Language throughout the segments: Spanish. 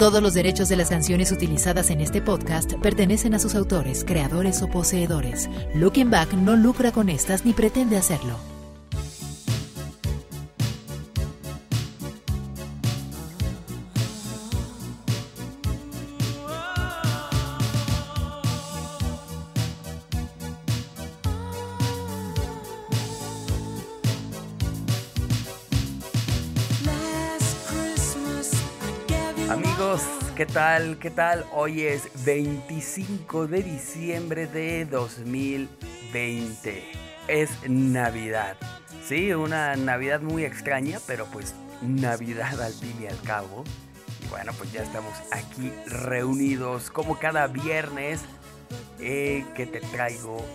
Todos los derechos de las canciones utilizadas en este podcast pertenecen a sus autores, creadores o poseedores. Looking Back no lucra con estas ni pretende hacerlo. Amigos, ¿qué tal? ¿Qué tal? Hoy es 25 de diciembre de 2020. Es Navidad. Sí, una Navidad muy extraña, pero pues Navidad al fin y al cabo. Y bueno, pues ya estamos aquí reunidos como cada viernes eh, que te traigo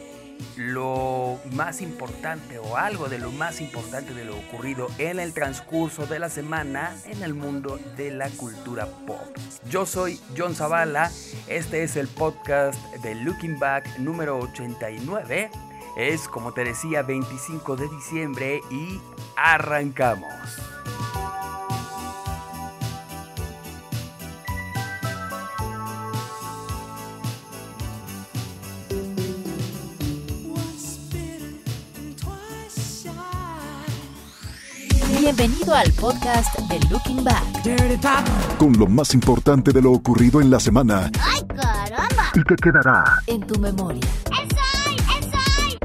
lo más importante o algo de lo más importante de lo ocurrido en el transcurso de la semana en el mundo de la cultura pop. Yo soy John Zavala, este es el podcast de Looking Back número 89. Es como te decía 25 de diciembre y arrancamos. Bienvenido al podcast de Looking Back. Con lo más importante de lo ocurrido en la semana ¡Ay, caramba! y que quedará En tu memoria. ¡Esoy! ¡Esoy!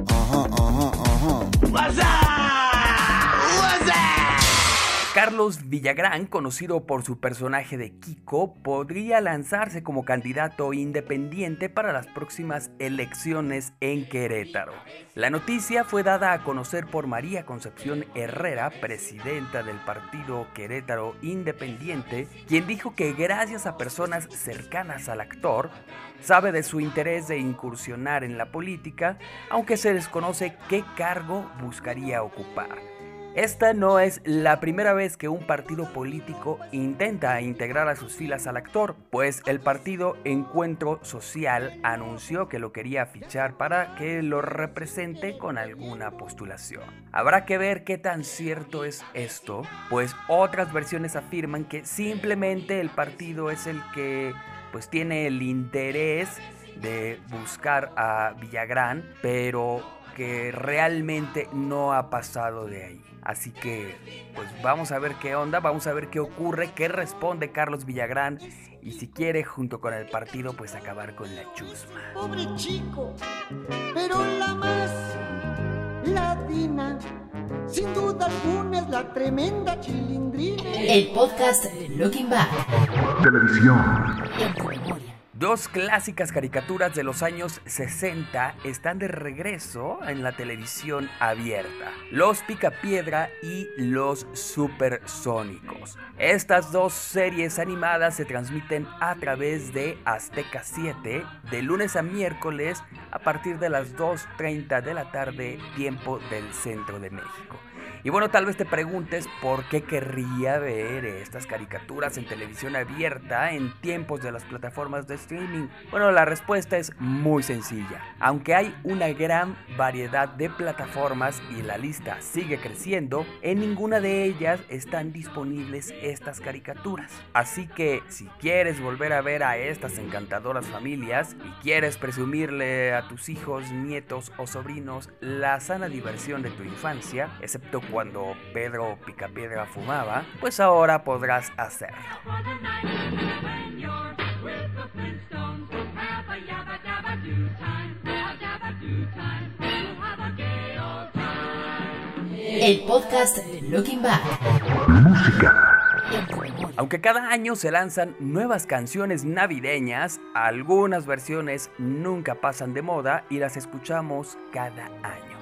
Carlos Villagrán, conocido por su personaje de Kiko, podría lanzarse como candidato independiente para las próximas elecciones en Querétaro. La noticia fue dada a conocer por María Concepción Herrera, presidenta del partido Querétaro Independiente, quien dijo que gracias a personas cercanas al actor, sabe de su interés de incursionar en la política, aunque se desconoce qué cargo buscaría ocupar. Esta no es la primera vez que un partido político intenta integrar a sus filas al actor, pues el partido Encuentro Social anunció que lo quería fichar para que lo represente con alguna postulación. Habrá que ver qué tan cierto es esto, pues otras versiones afirman que simplemente el partido es el que pues tiene el interés de buscar a Villagrán, pero que realmente no ha pasado de ahí. Así que, pues vamos a ver qué onda, vamos a ver qué ocurre, qué responde Carlos Villagrán y si quiere junto con el partido pues acabar con la chusma. pobre chico, pero la más latina, sin duda alguna es la tremenda chilindrina. El podcast de Looking Back. televisión. Dos clásicas caricaturas de los años 60 están de regreso en la televisión abierta. Los Picapiedra y Los Supersónicos. Estas dos series animadas se transmiten a través de Azteca 7 de lunes a miércoles a partir de las 2.30 de la tarde tiempo del centro de México. Y bueno, tal vez te preguntes por qué querría ver estas caricaturas en televisión abierta en tiempos de las plataformas de streaming. Bueno, la respuesta es muy sencilla. Aunque hay una gran variedad de plataformas y la lista sigue creciendo, en ninguna de ellas están disponibles estas caricaturas. Así que si quieres volver a ver a estas encantadoras familias y quieres presumirle a tus hijos, nietos o sobrinos la sana diversión de tu infancia, excepto cuando Pedro Picapiedra fumaba, pues ahora podrás hacerlo. El podcast de Looking Back. Música. Aunque cada año se lanzan nuevas canciones navideñas, algunas versiones nunca pasan de moda y las escuchamos cada año.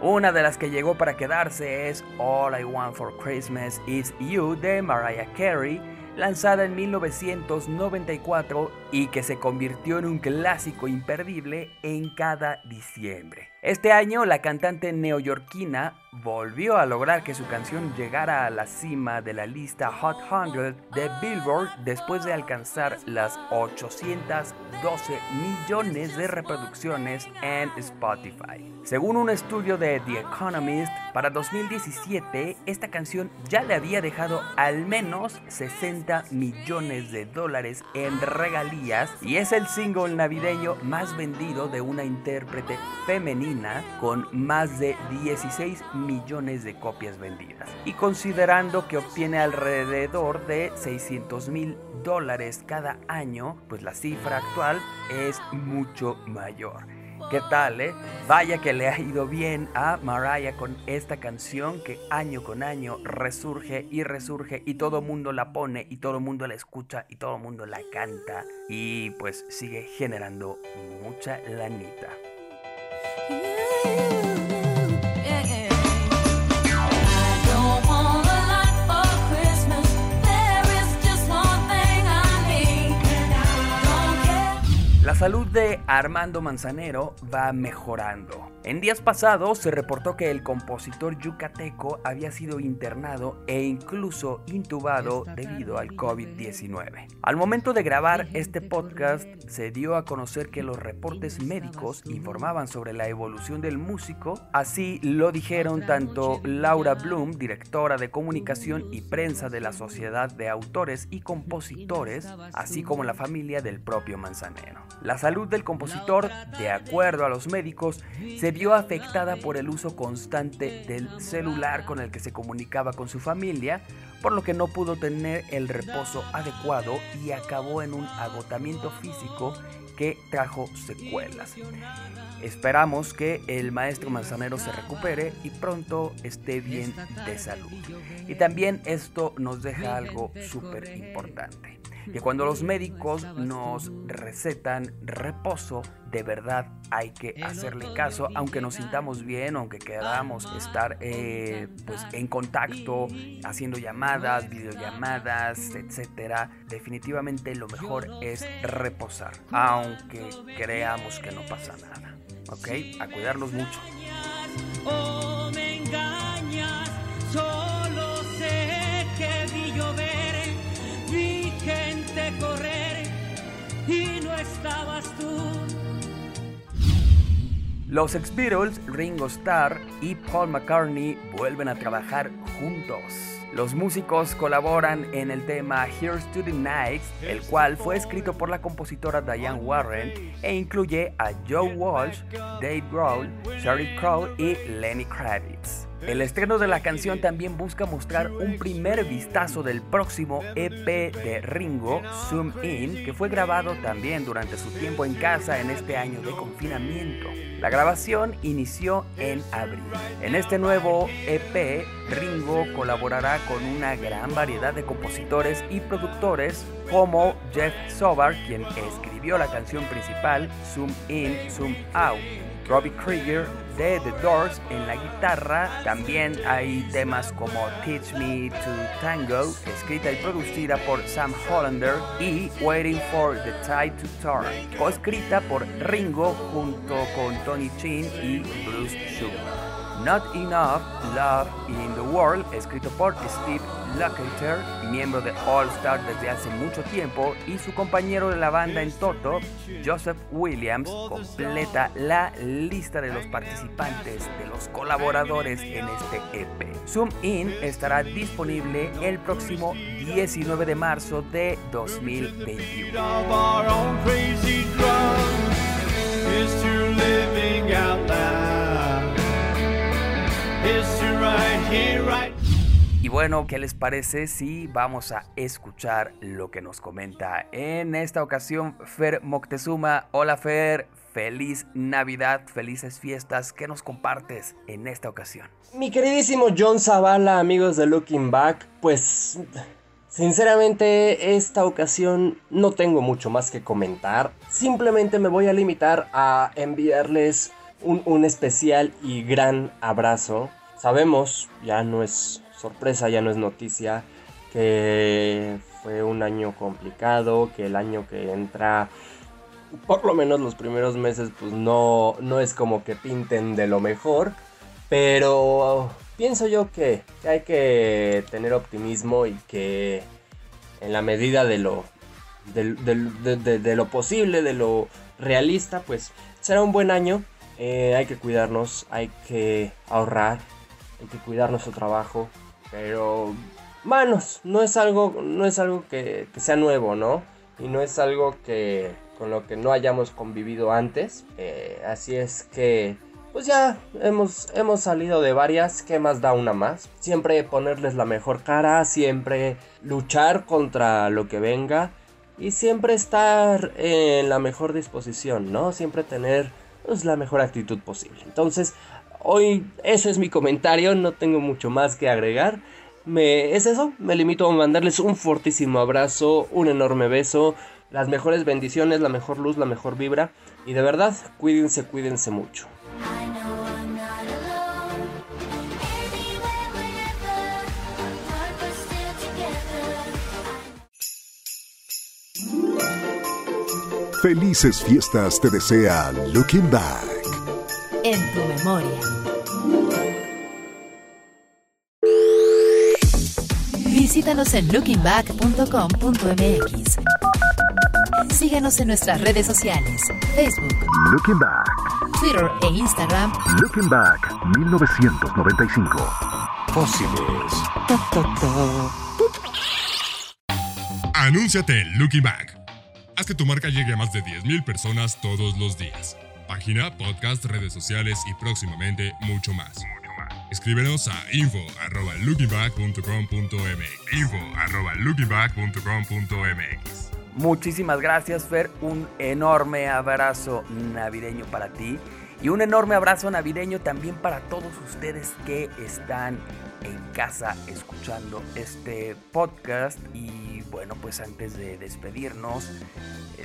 Una de las que llegó para quedarse es All I Want for Christmas Is You de Mariah Carey, lanzada en 1994 y que se convirtió en un clásico imperdible en cada diciembre. Este año la cantante neoyorquina volvió a lograr que su canción llegara a la cima de la lista Hot 100 de Billboard después de alcanzar las 812 millones de reproducciones en Spotify. Según un estudio de The Economist, para 2017 esta canción ya le había dejado al menos 60 millones de dólares en regalías y es el single navideño más vendido de una intérprete femenina con más de 16 millones de copias vendidas. Y considerando que obtiene alrededor de 600 mil dólares cada año, pues la cifra actual es mucho mayor. ¿Qué tal, eh? Vaya que le ha ido bien a Mariah con esta canción que año con año resurge y resurge y todo mundo la pone y todo mundo la escucha y todo mundo la canta y pues sigue generando mucha lanita. La salud de Armando Manzanero va mejorando. En días pasados se reportó que el compositor yucateco había sido internado e incluso intubado debido al COVID-19. Al momento de grabar este podcast se dio a conocer que los reportes médicos informaban sobre la evolución del músico, así lo dijeron tanto Laura Bloom, directora de comunicación y prensa de la Sociedad de Autores y Compositores, así como la familia del propio Manzanero. La salud del compositor, de acuerdo a los médicos, se vio afectada por el uso constante del celular con el que se comunicaba con su familia, por lo que no pudo tener el reposo adecuado y acabó en un agotamiento físico que trajo secuelas. Esperamos que el maestro Manzanero se recupere y pronto esté bien de salud. Y también esto nos deja algo súper importante que cuando los médicos nos recetan reposo, de verdad hay que hacerle caso, aunque nos sintamos bien, aunque queramos estar eh, pues en contacto, haciendo llamadas, videollamadas, etcétera. Definitivamente lo mejor es reposar, aunque creamos que no pasa nada. ¿Ok? A cuidarnos mucho. Los ex Beatles, Ringo Starr y Paul McCartney vuelven a trabajar juntos. Los músicos colaboran en el tema Here's to the Night, el cual fue escrito por la compositora Diane Warren e incluye a Joe Walsh, Dave Grohl, Sheryl Crow y Lenny Kravitz. El estreno de la canción también busca mostrar un primer vistazo del próximo EP de Ringo, Zoom In, que fue grabado también durante su tiempo en casa en este año de confinamiento. La grabación inició en abril. En este nuevo EP, Ringo colaborará con una gran variedad de compositores y productores como Jeff Sobar, quien escribió la canción principal, Zoom In, Zoom Out. Robbie Krieger de The Doors en la guitarra. También hay temas como Teach Me to Tango, escrita y producida por Sam Hollander, y Waiting for the Tide to Turn, coescrita por Ringo junto con Tony Chin y Bruce Sugar. Not Enough Love in the World, escrito por Steve Lukather, miembro de All Star desde hace mucho tiempo, y su compañero de la banda en Toto, Joseph Williams, completa la lista de los participantes, de los colaboradores en este EP. Zoom In estará disponible el próximo 19 de marzo de 2021. Y bueno, ¿qué les parece si vamos a escuchar lo que nos comenta en esta ocasión Fer Moctezuma? Hola Fer, feliz Navidad, felices fiestas. ¿Qué nos compartes en esta ocasión? Mi queridísimo John Zavala, amigos de Looking Back, pues sinceramente esta ocasión no tengo mucho más que comentar. Simplemente me voy a limitar a enviarles un, un especial y gran abrazo Sabemos, ya no es sorpresa, ya no es noticia, que fue un año complicado, que el año que entra por lo menos los primeros meses pues no, no es como que pinten de lo mejor, pero pienso yo que, hay que tener optimismo y que en la medida de lo, de, lo posible, de lo realista, pues será un buen año. Eh, hay que cuidarnos, hay que ahorrar, hay que cuidar nuestro trabajo, pero manos, no es algo, no es algo que, sea nuevo, ¿no? Y no es algo que con lo que no hayamos convivido antes. Eh, así es que, pues ya hemos, hemos salido de varias. ¿Qué más da una más? Siempre ponerles la mejor cara, siempre luchar contra lo que venga y siempre estar en la mejor disposición, ¿no? Siempre tener pues, la mejor actitud posible. Entonces, hoy ese es mi comentario, no tengo mucho más que agregar. Es eso, me limito a mandarles un fortísimo abrazo, un enorme beso, las mejores bendiciones, la mejor luz, la mejor vibra. Y de verdad, cuídense, cuídense mucho. Felices fiestas te desea Looking Back. En tu memoria. Visítanos en lookingback.com.mx Síguenos en nuestras redes sociales, Facebook, Looking Back, Twitter e Instagram. Looking Back 1995. Fósiles. Anúnciate en Looking Back. Haz que tu marca llegue a más de 10.000 personas todos los días. Página, podcast, redes sociales y próximamente mucho más. Escríbenos a info.lookingback.com.mx info.lookingback.com.mx Muchísimas gracias, Fer. Un enorme abrazo navideño para ti. Y un enorme abrazo navideño también para todos ustedes que están en casa escuchando este podcast. Y bueno, pues antes de despedirnos,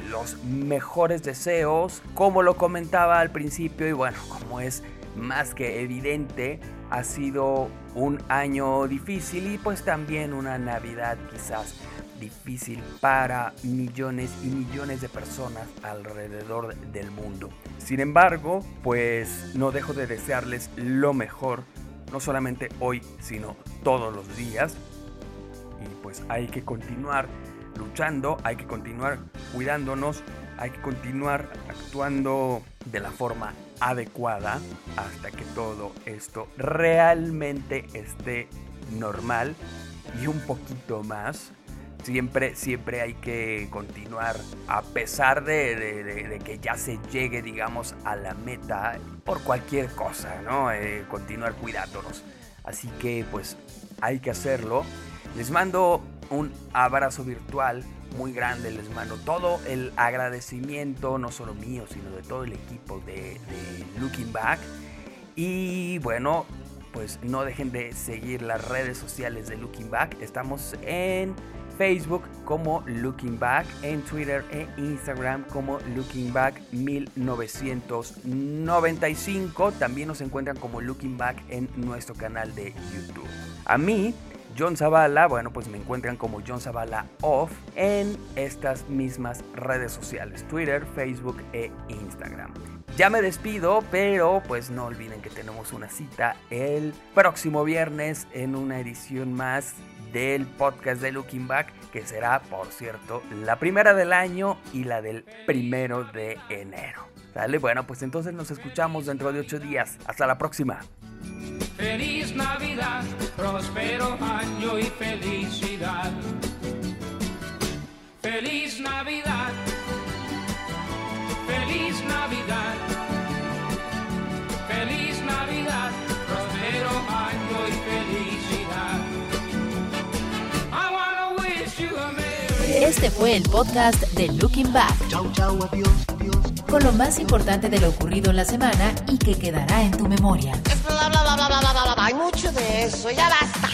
los mejores deseos, como lo comentaba al principio, y bueno, como es más que evidente, ha sido un año difícil y pues también una Navidad quizás difícil para millones y millones de personas alrededor del mundo. Sin embargo, pues no dejo de desearles lo mejor, no solamente hoy, sino todos los días. Y pues hay que continuar luchando, hay que continuar cuidándonos, hay que continuar actuando de la forma adecuada hasta que todo esto realmente esté normal y un poquito más siempre, siempre hay que continuar a pesar de, que ya se llegue, digamos, a la meta por cualquier cosa, ¿no? Eh, continuar cuidándonos. Así que pues hay que hacerlo. Les mando un abrazo virtual muy grande, les mando todo el agradecimiento, no solo mío, sino de todo el equipo de, Looking Back. Y bueno, pues no dejen de seguir las redes sociales de Looking Back. Estamos en Facebook como Looking Back, en Twitter e Instagram como Looking Back 1995. También nos encuentran como Looking Back en nuestro canal de YouTube. A mí, John Zavala, bueno, pues me encuentran como John Zavala Off en estas mismas redes sociales, Twitter, Facebook e Instagram. Ya me despido, pero pues no olviden que tenemos una cita el próximo viernes en una edición más del podcast de Looking Back, que será, por cierto, la primera del año y la del primero de enero. ¿Sale? Bueno, pues entonces nos escuchamos dentro de ocho días. Hasta la próxima. Feliz Navidad, próspero año y felicidad. Feliz Navidad, feliz Navidad, feliz Navidad, próspero año y felicidad. Este fue el podcast de Looking Back. Con lo más importante de lo ocurrido en la semana y que quedará en tu memoria. Eso, ya basta.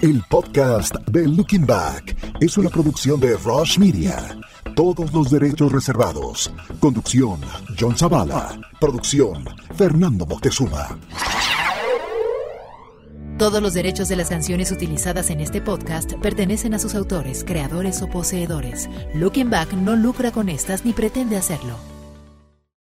El podcast de Looking Back es una producción de Rush Media. Todos los derechos reservados. Conducción, John Zavala. Producción, Fernando Moctezuma. Todos los derechos de las canciones utilizadas en este podcast pertenecen a sus autores, creadores o poseedores. Looking Back no lucra con estas ni pretende hacerlo.